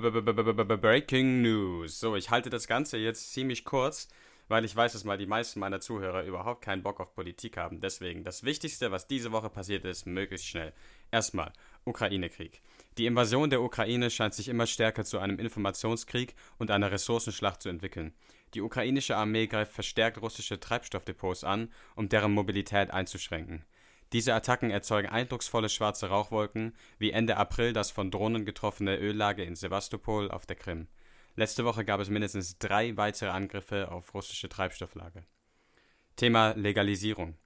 Breaking News. So, ich halte das Ganze jetzt ziemlich kurz, weil ich weiß, dass mal die meisten meiner Zuhörer überhaupt keinen Bock auf Politik haben. Deswegen das Wichtigste, was diese Woche passiert ist, möglichst schnell. Erstmal Ukraine-Krieg. Die Invasion der Ukraine scheint sich immer stärker zu einem Informationskrieg und einer Ressourcenschlacht zu entwickeln. Die ukrainische Armee greift verstärkt russische Treibstoffdepots an, um deren Mobilität einzuschränken. Diese Attacken erzeugen eindrucksvolle schwarze Rauchwolken, wie Ende April das von Drohnen getroffene Öllager in Sewastopol auf der Krim. Letzte Woche gab es mindestens drei weitere Angriffe auf russische Treibstofflager. Thema Legalisierung.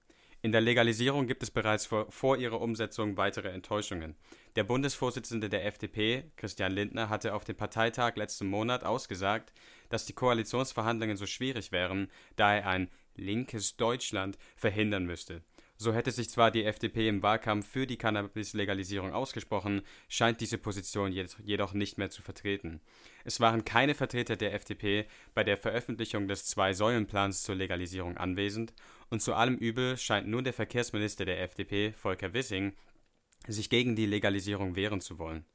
In der Legalisierung gibt es bereits vor, vor, ihrer Umsetzung weitere Enttäuschungen. Der Bundesvorsitzende der FDP, Christian Lindner, hatte auf dem Parteitag letzten Monat ausgesagt, dass die Koalitionsverhandlungen so schwierig wären, da er ein linkes Deutschland verhindern müsste. So hätte sich zwar die FDP im Wahlkampf für die Cannabis-Legalisierung ausgesprochen, scheint diese Position jedoch nicht mehr zu vertreten. Es waren keine Vertreter der FDP bei der Veröffentlichung des Zwei-Säulen-Plans zur Legalisierung anwesend und zu allem Übel scheint nun der Verkehrsminister der FDP, Volker Wissing, sich gegen die Legalisierung wehren zu wollen.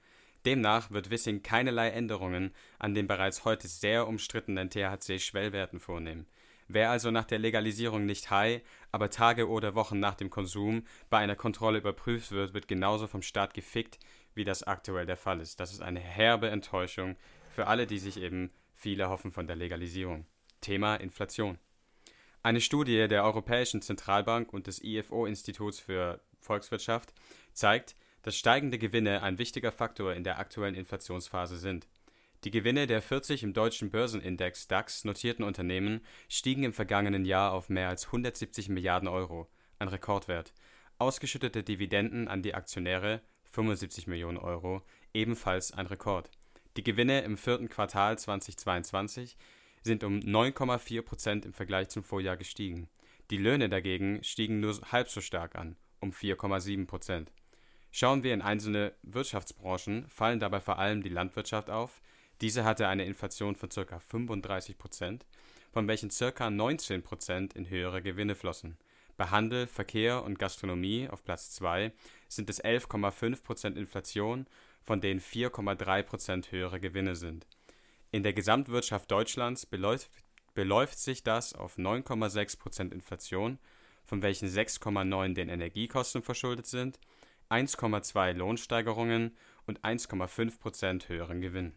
Demnach wird Wissing keinerlei Änderungen an den bereits heute sehr umstrittenen THC-Schwellwerten vornehmen. Wer also nach der Legalisierung nicht high, aber Tage oder Wochen nach dem Konsum bei einer Kontrolle überprüft wird, wird genauso vom Staat gefickt, wie das aktuell der Fall ist. Das ist eine herbe Enttäuschung für alle, die sich eben viele hoffen von der Legalisierung. Thema Inflation. Eine Studie der Europäischen Zentralbank und des IFO-Instituts für Volkswirtschaft zeigt, dass steigende Gewinne ein wichtiger Faktor in der aktuellen Inflationsphase sind. Die Gewinne der 40 im deutschen Börsenindex DAX notierten Unternehmen stiegen im vergangenen Jahr auf mehr als 170 Milliarden Euro, ein Rekordwert. Ausgeschüttete Dividenden an die Aktionäre 75 Millionen Euro, ebenfalls ein Rekord. Die Gewinne im vierten Quartal 2022 sind um 9,4 Prozent im Vergleich zum Vorjahr gestiegen. Die Löhne dagegen stiegen nur halb so stark an, um 4,7 Prozent. Schauen wir in einzelne Wirtschaftsbranchen, fallen dabei vor allem die Landwirtschaft auf, diese hatte eine Inflation von ca. 35 Prozent, von welchen ca. 19 Prozent in höhere Gewinne flossen. Bei Handel, Verkehr und Gastronomie auf Platz 2 sind es 11,5 Prozent Inflation, von denen 4,3 Prozent höhere Gewinne sind. In der Gesamtwirtschaft Deutschlands beläuft, beläuft sich das auf 9,6 Prozent Inflation, von welchen 6,9 den Energiekosten verschuldet sind, 1,2 Lohnsteigerungen und 1,5 Prozent höheren Gewinn